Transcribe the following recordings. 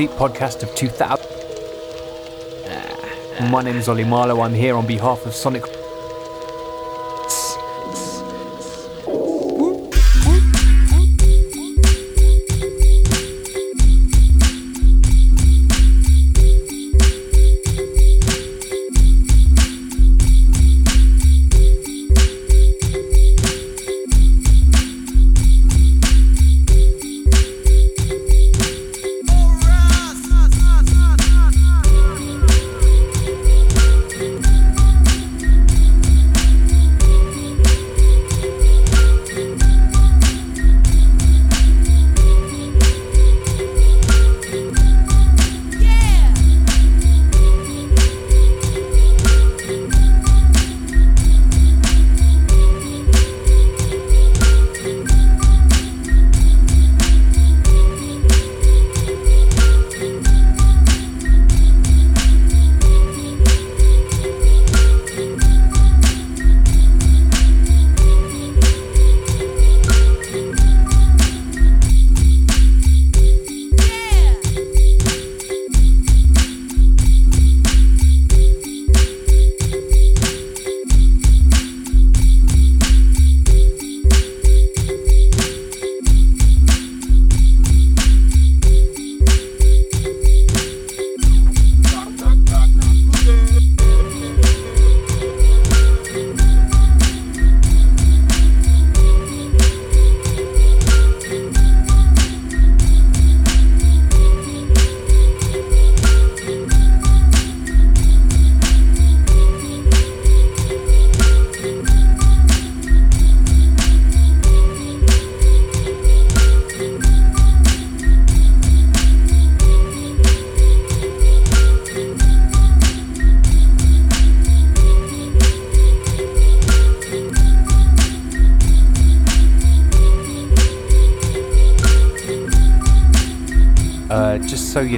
Bleep podcast of 2000. Uh, my name is Ollie Marlow. I'm here on behalf of Sonic.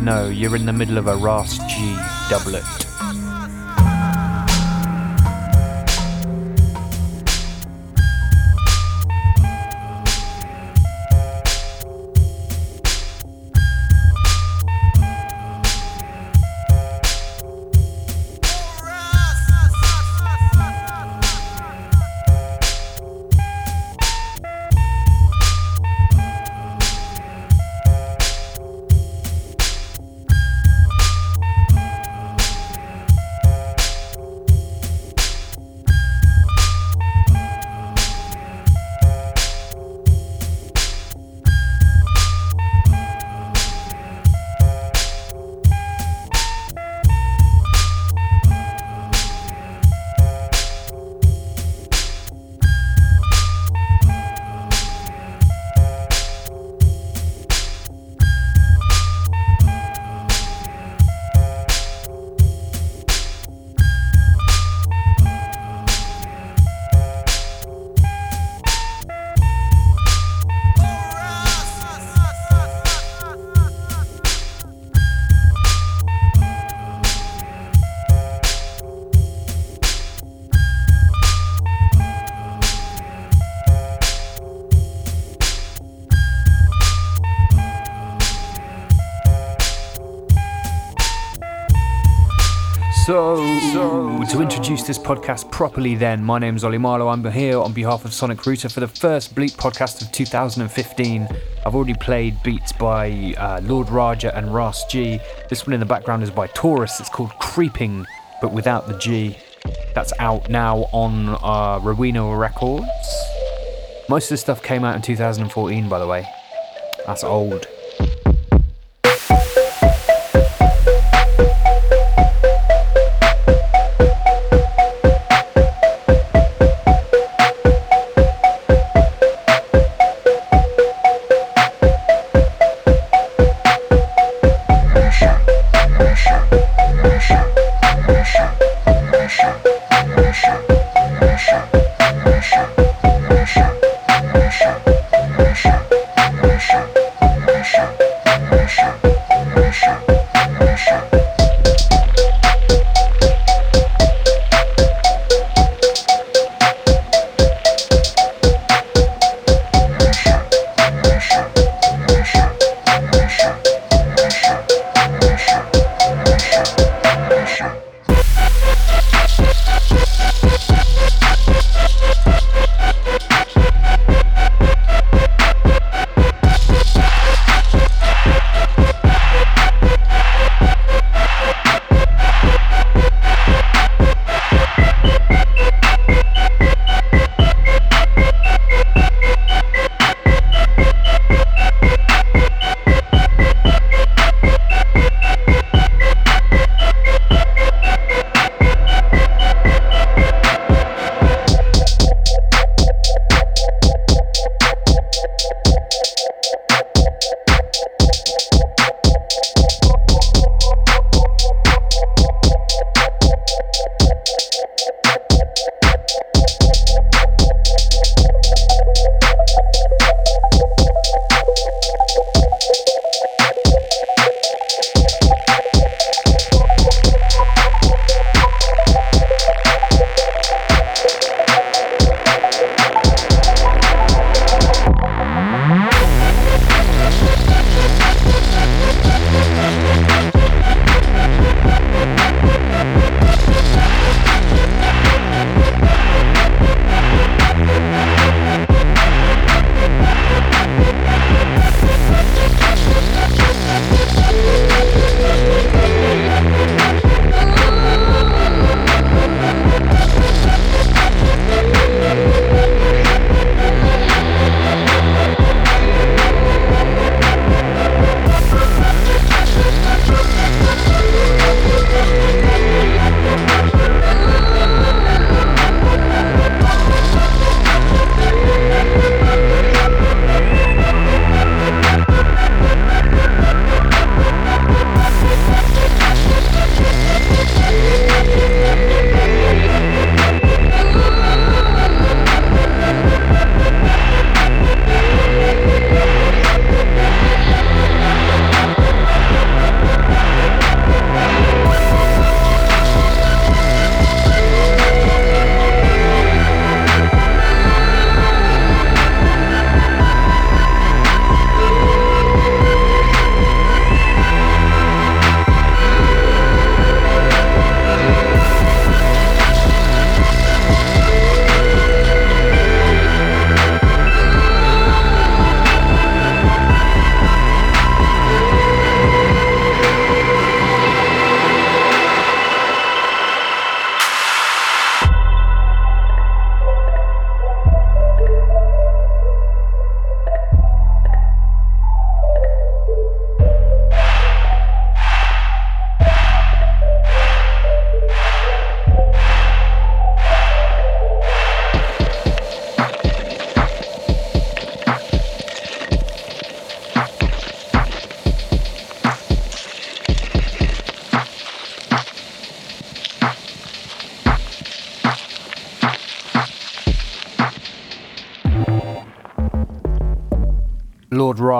Know, you're in the middle of a Ras G doublet. So, so, to introduce this podcast properly, then, my name's Ollie Marlow. I'm here on behalf of Sonic Router for the first Bleep podcast of 2015. I've already played beats by uh, Lord Raja and Ras G. This one in the background is by Taurus. It's called Creeping, but without the G. That's out now on uh, Rowena Records. Most of the stuff came out in 2014, by the way. That's old.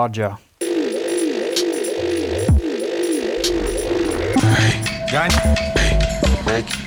larger. Gun.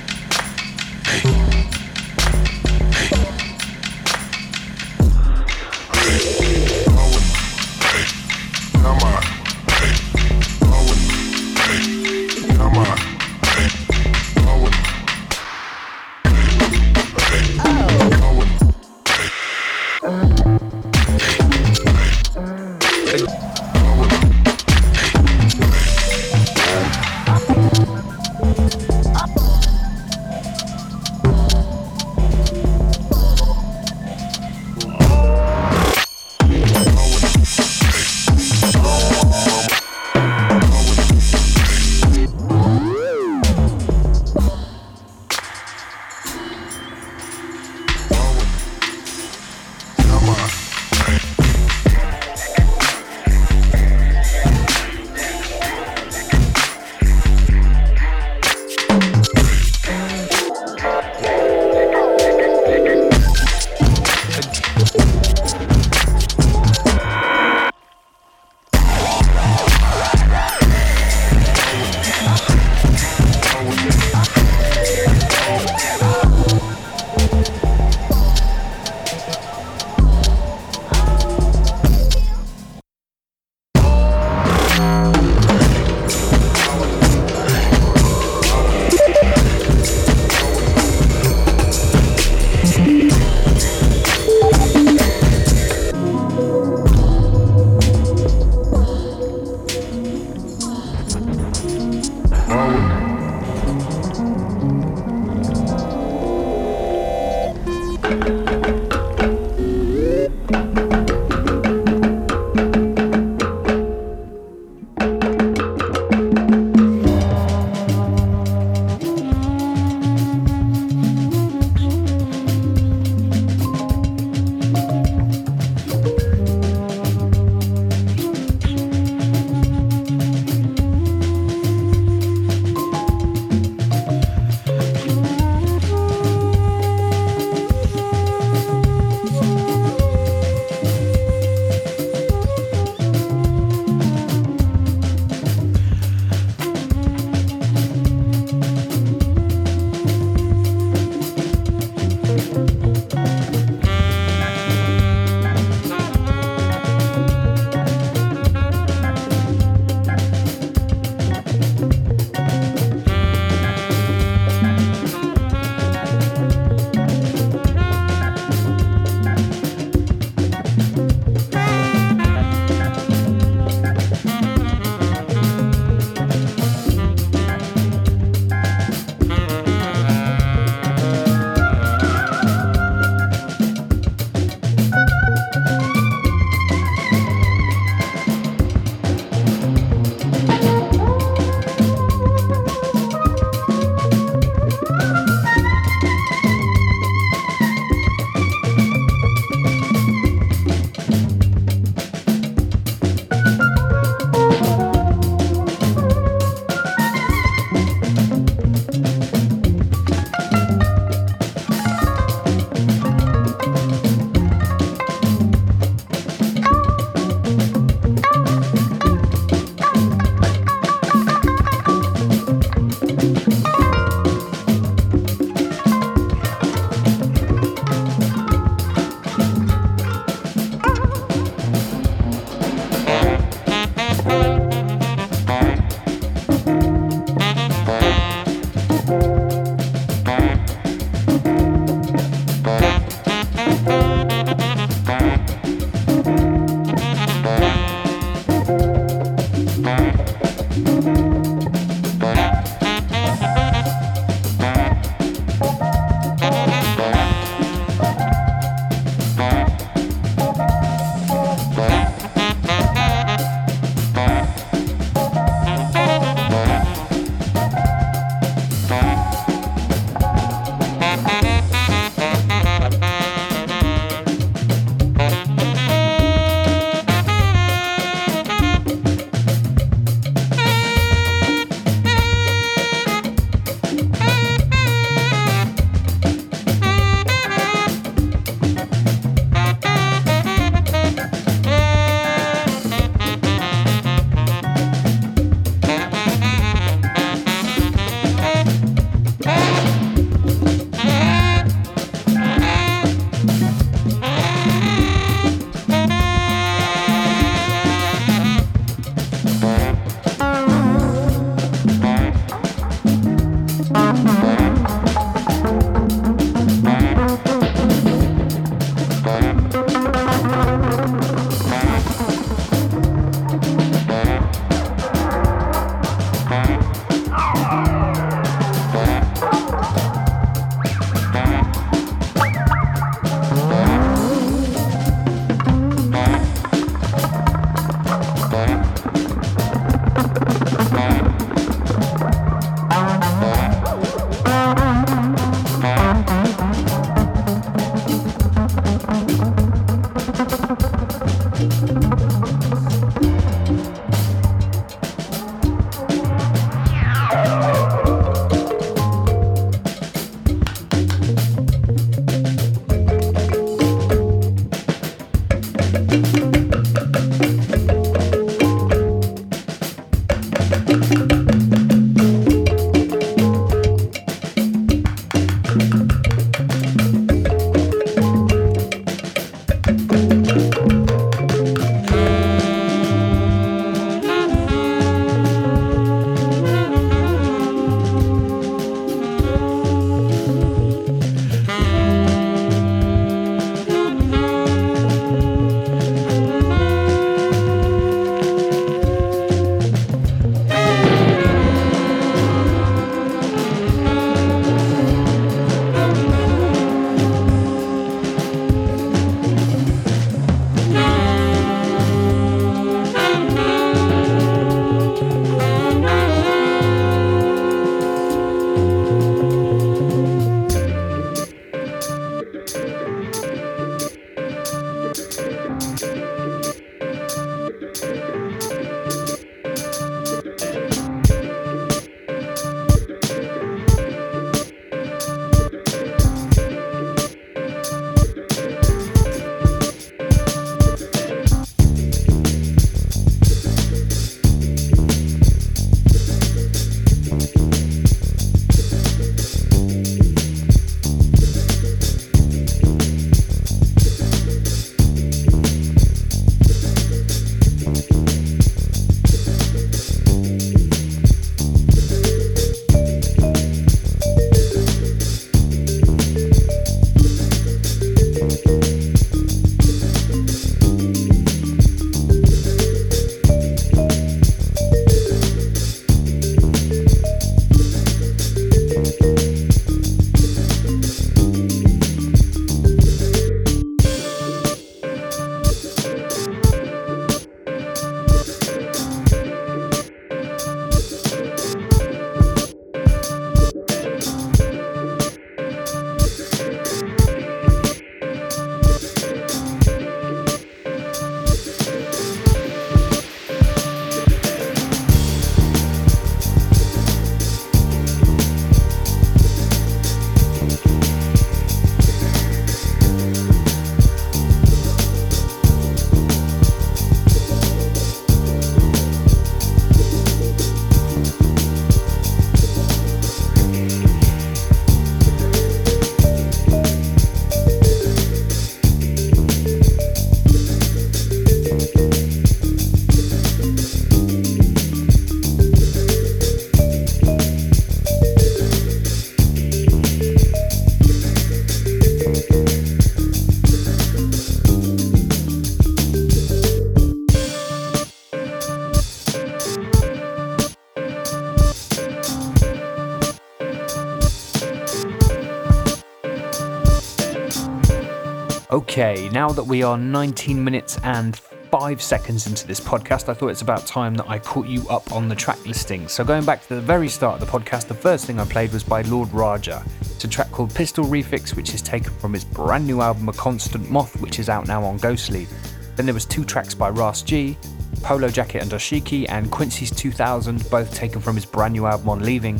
Okay, now that we are 19 minutes and five seconds into this podcast, I thought it's about time that I caught you up on the track listing. So, going back to the very start of the podcast, the first thing I played was by Lord Raja. It's a track called Pistol Refix, which is taken from his brand new album, A Constant Moth, which is out now on Ghostly. Then there was two tracks by Ras G, Polo Jacket and Dashiki, and Quincy's 2000, both taken from his brand new album on Leaving.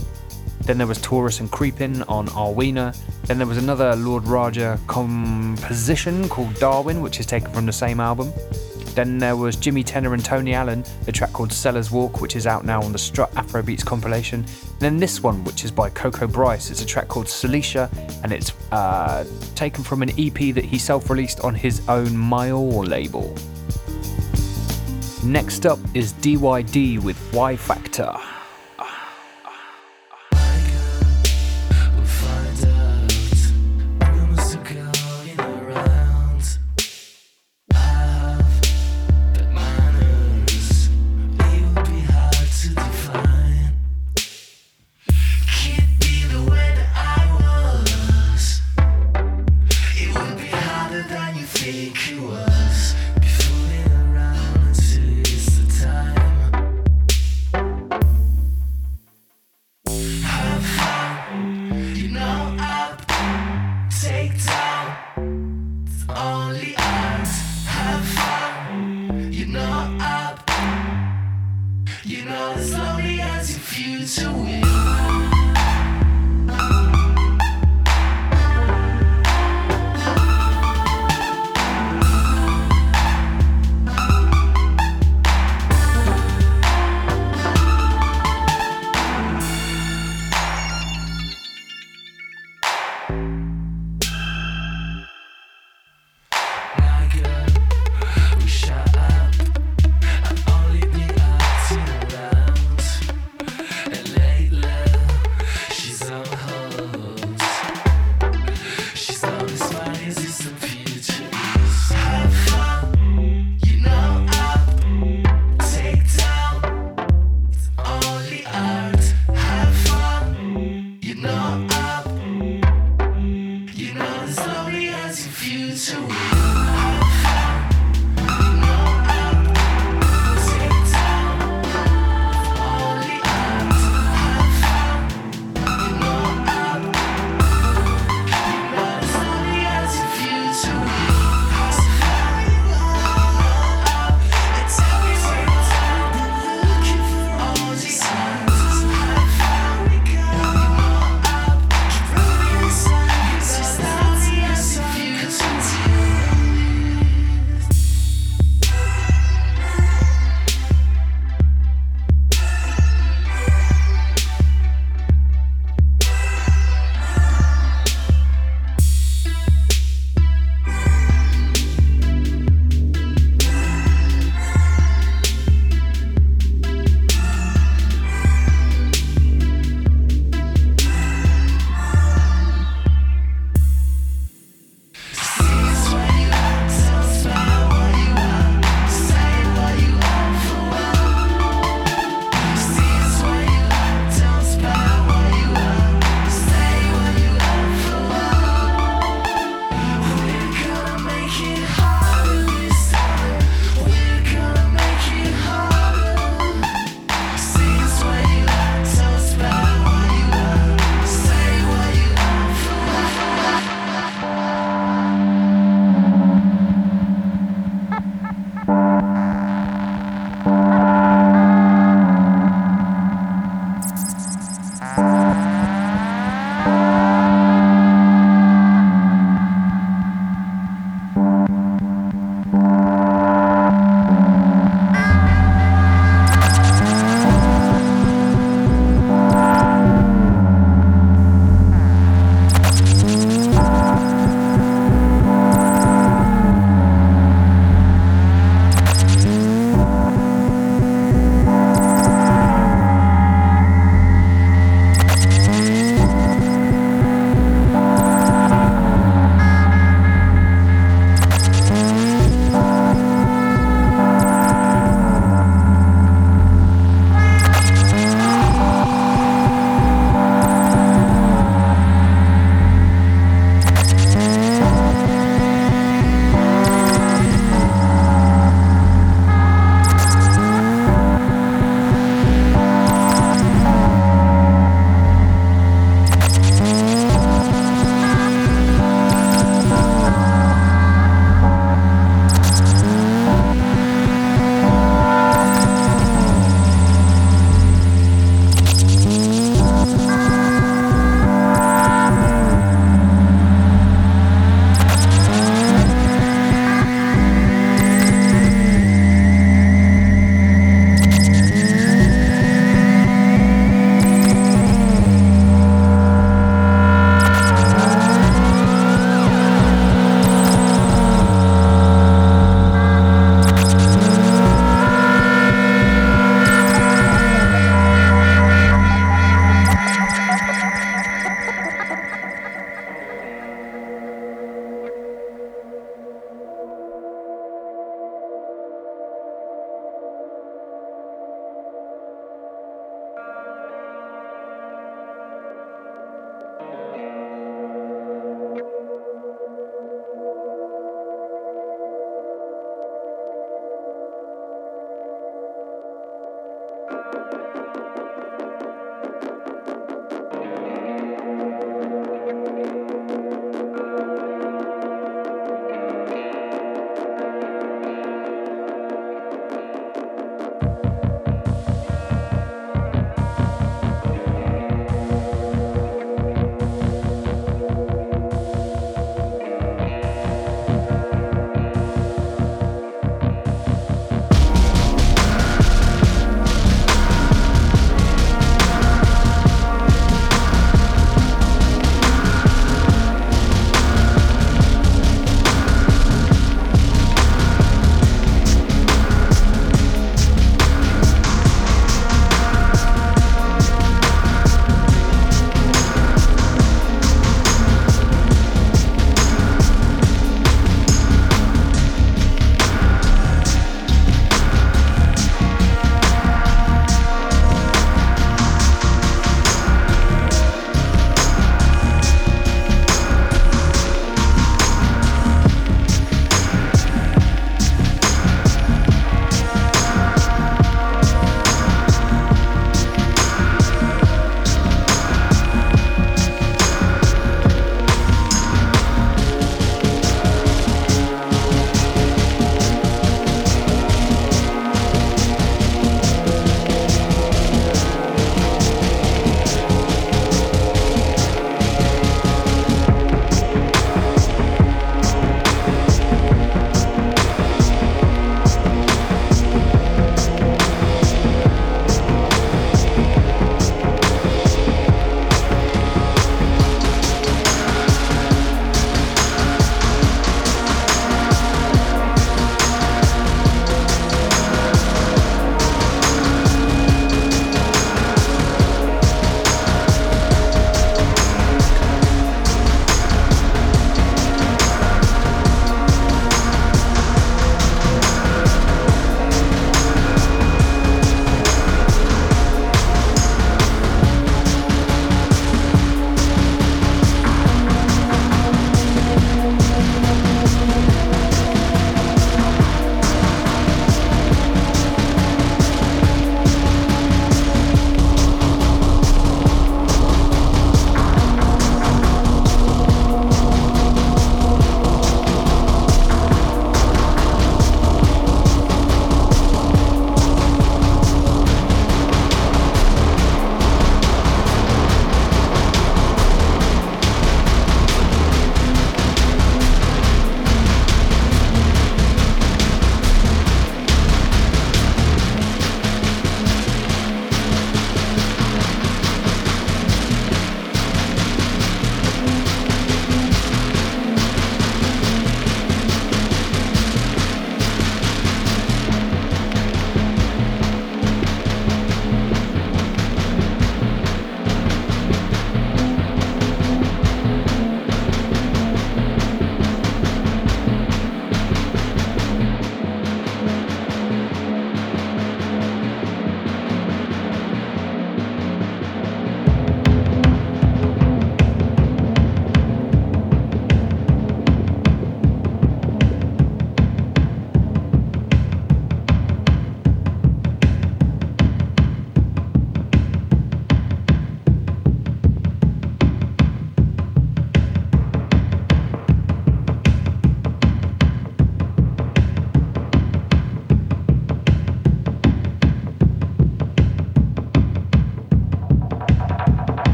Then there was Taurus and Creepin on Arwena. Then there was another Lord Raja composition called Darwin, which is taken from the same album. Then there was Jimi Tenor and Tony Allen, a track called Seller's Walk, which is out now on the Strut Afrobeats compilation. And then this one, which is by Coco Bryce, it's a track called Celicia, and it's uh, taken from an EP that he self released on his own Mayor label. Next up is DYD with Y Factor.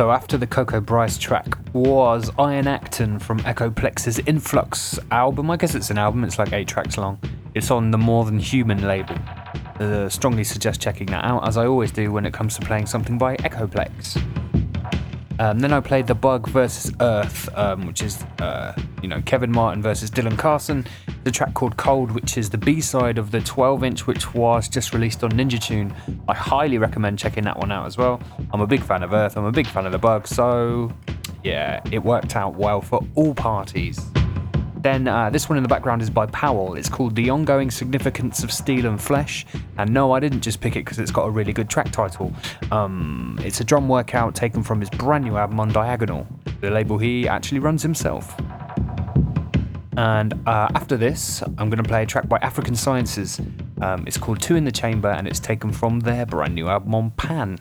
So after the Coco Bryce track was Iron Acton from Ekoplekz's Influx album. I guess it's an album, it's like eight tracks long. It's on the More Than Human label. Uh, strongly suggest checking that out, as I always do when it comes to playing something by Echoplex. Um, then I played The Bug versus Earth, um, which is, uh, you know, Kevin Martin versus Dylan Carlson. The track called Cold, which is the B side of the 12 inch, which was just released on Ninja Tune. I highly recommend checking that one out as well. I'm a big fan of Earth, I'm a big fan of The Bug, so yeah, it worked out well for all parties. Then uh, this one in the background is by Powell. It's called The Ongoing Significance of Steel and Flesh. And no, I didn't just pick it because it's got a really good track title. Um, it's a drum workout taken from his brand new album on Diagonal, the label he actually runs himself. And uh, after this, I'm going to play a track by African Sciences. Um, it's called Two in the Chamber and it's taken from their brand new album on Pan.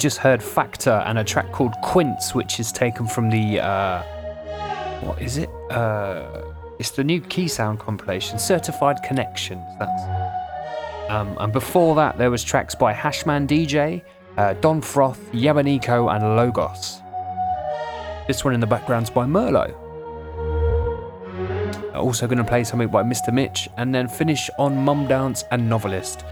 Just heard Factor and a track called Quince, which is taken from the. Uh, what is it? Uh, it's the new Keysound compilation, Certified Connections. That's. Um, and before that, there was tracks by Hashman Deejay, uh, Don Froth, Yamaneko, and Logos. This one in the background's by Merlo. Also going to play something by Mr. Mitch, and then finish on Mumdance and Novelist.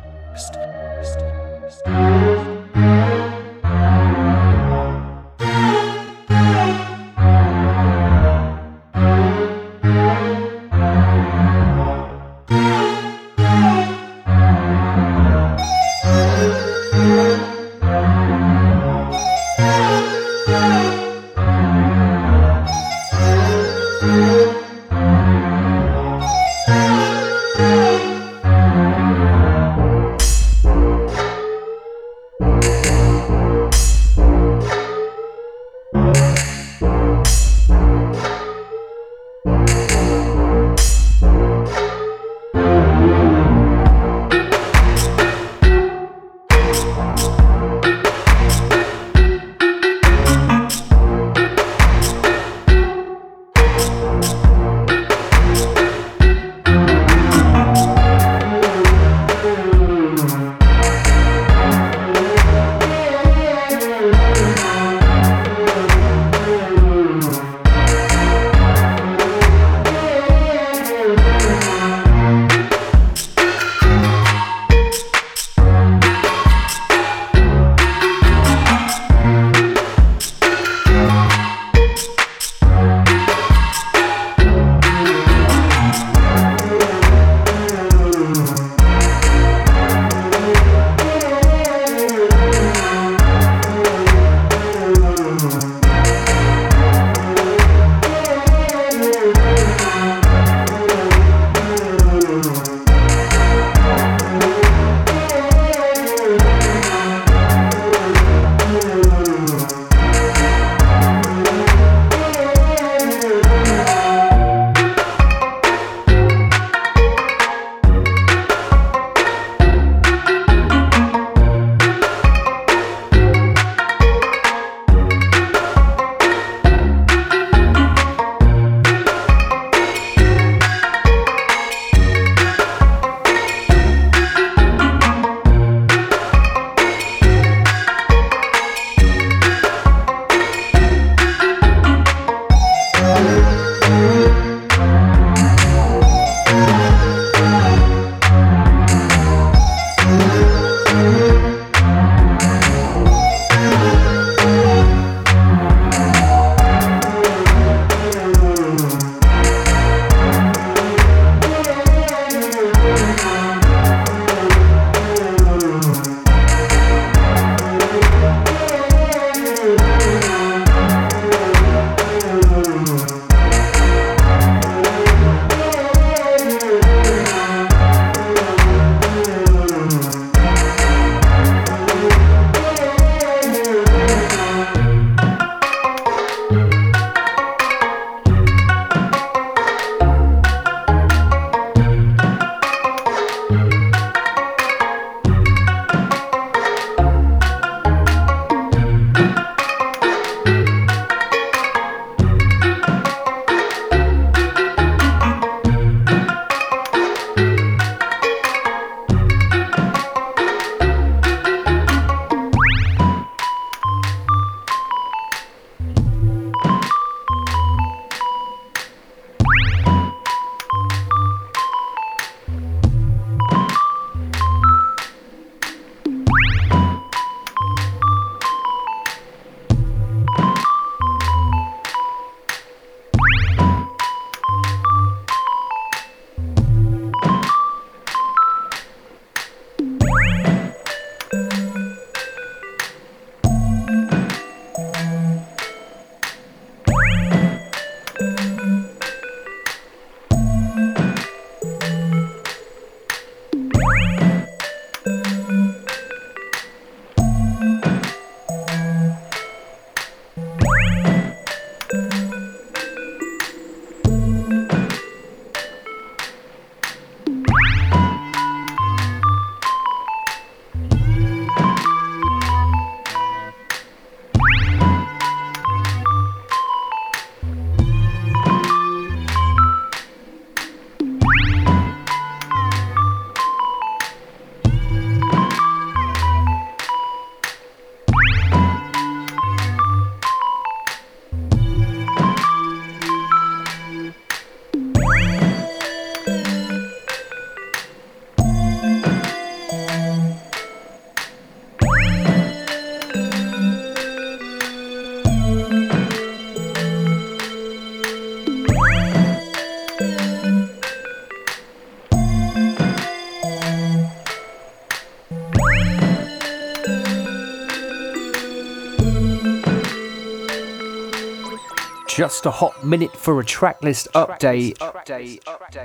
Just a hot minute for a tracklist update.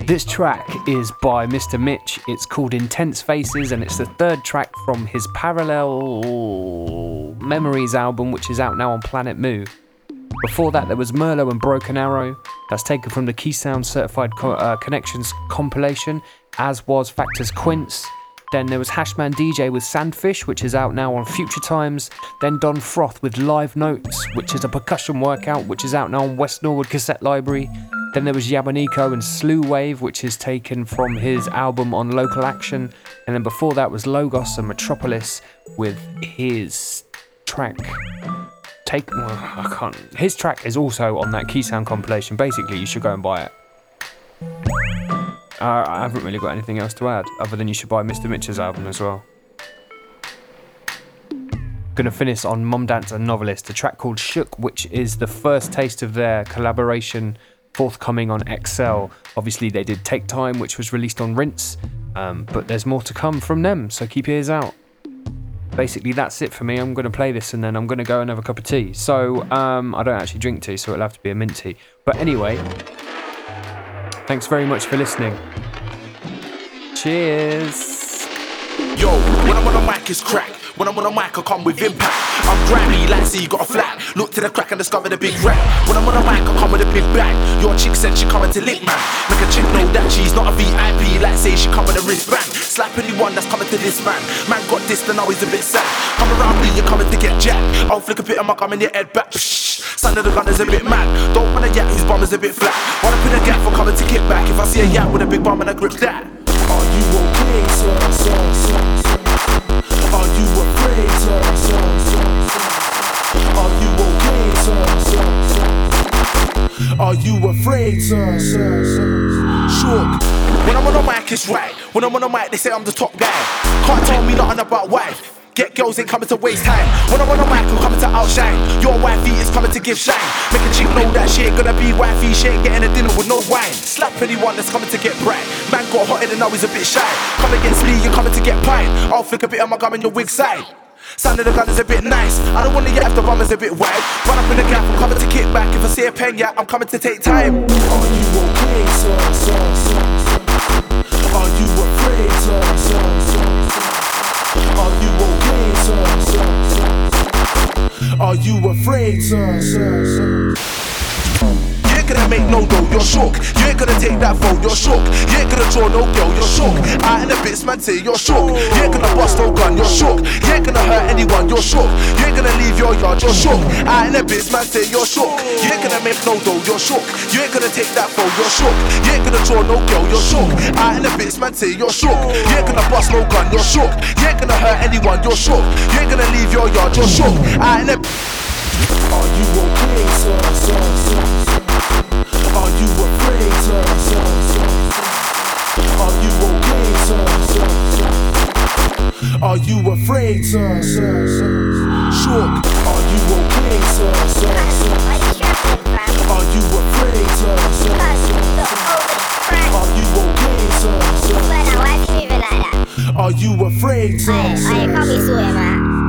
This track is by Mr. Mitch. It's called Intense Faces and it's the third track from his Parallel Memories album, which is out now on Planet Mu. Before that, there was Merlo and Broken Arrow. That's taken from the Keysound Certified Co- uh, Connections compilation, as was Factors Quince. Then there was Hashman Deejay with Sandfish, which is out now on Future Times. Then Don Froth with Live Notes, which is a percussion workout, which is out now on West Norwood Cassette Library. Then there was Yamaneko and Slew Wave, which is taken from his album on Local Action. And then before that was Logos and Metropolis with his track. Take, well, I can't. His track is also on that Keysound compilation. Basically, you should go and buy it. Uh, I haven't really got anything else to add other than you should buy Mr. Mitchell's album as well. Gonna finish on Mumdance and Novelist, a track called Shook, which is the first taste of their collaboration forthcoming on XL. Obviously, they did Take Time, which was released on Rinse, um, but there's more to come from them, so keep your ears out. Basically, that's it for me. I'm gonna play this and then I'm gonna go and have a cup of tea. So, um, I don't actually drink tea, so it'll have to be a mint tea. But anyway, Thanks very much for listening. Cheers. Yo, when I'm on a mic, it's crack. When I'm on a mic, I come with impact. I'm grimy, like see, got a flat. Look to the crack and discover the big rap. When I'm on a mic, I come with a big bang. Your chick said she coming to lick man. Make a chick know that she's not a VIP, like say she come with a wristband. Slap anyone that's coming to this man. Man got this, then now he's a bit sad. Come around me, you're coming to get jacked. I'll flick a bit of my gum in your head back. Psh, son of the gun is a bit mad. Don't wanna yak his bum is a bit flat. Wanna pin a gap for coming to kick back. If I see a yak with a big bum and I grip that. Are you okay, sir, sir, sir? Are you afraid? Are you okay? Are you afraid? Shook. When I'm on the mic, it's right. When I'm on the mic, they say I'm the top guy. Can't tell me nothing about wife. Get girls ain't coming to waste time. When on the mic, I'm coming to outshine. Your wifey is coming to give shine. Make a chick know that she ain't gonna be wifey. She ain't getting a dinner with no wine. Slap anyone that's coming to get bright. Man got hot and now he's a bit shy. Come against me, you're coming to get pine. I'll flick a bit of my gum in your wig side. Sound of the gun is a bit nice. I don't wanna get if the is a bit wide. Run up in the gap, I'm coming to kick back. If I see a pen, yeah, I'm coming to take time. Are you okay, sir? Are you afraid, sir? Are you okay, Are you afraid, sir, sir, sir? Ain't gonna make no dough, you're shook. You ain't gonna take that phone, you're shook. You ain't gonna draw no girl, you're shook. Out in the bits, man, say you're shook. You ain't gonna bust no gun, you're shook. You ain't gonna hurt anyone, you're shook. You ain't gonna leave your yard, you're shook. Out in the bits, man, say you're shook. You ain't gonna make no dough, you're shook. You ain't gonna take that phone, you're shook. You ain't gonna draw no girl, you're shook. Out in the bits, man, say you're shook. You ain't gonna bust no gun, you're shook. You ain't gonna hurt anyone, you're shook. You ain't gonna leave your yard, you're shook. Out in the Are you okay, sir, sir, sir, sir? Are you afraid, sir? Are you okay, sir? Are you afraid, sir? Shook. Are you okay, sir? Are you afraid, sir? Are you okay, sir, sir? Are you afraid, sir, I sir? can't be so, man.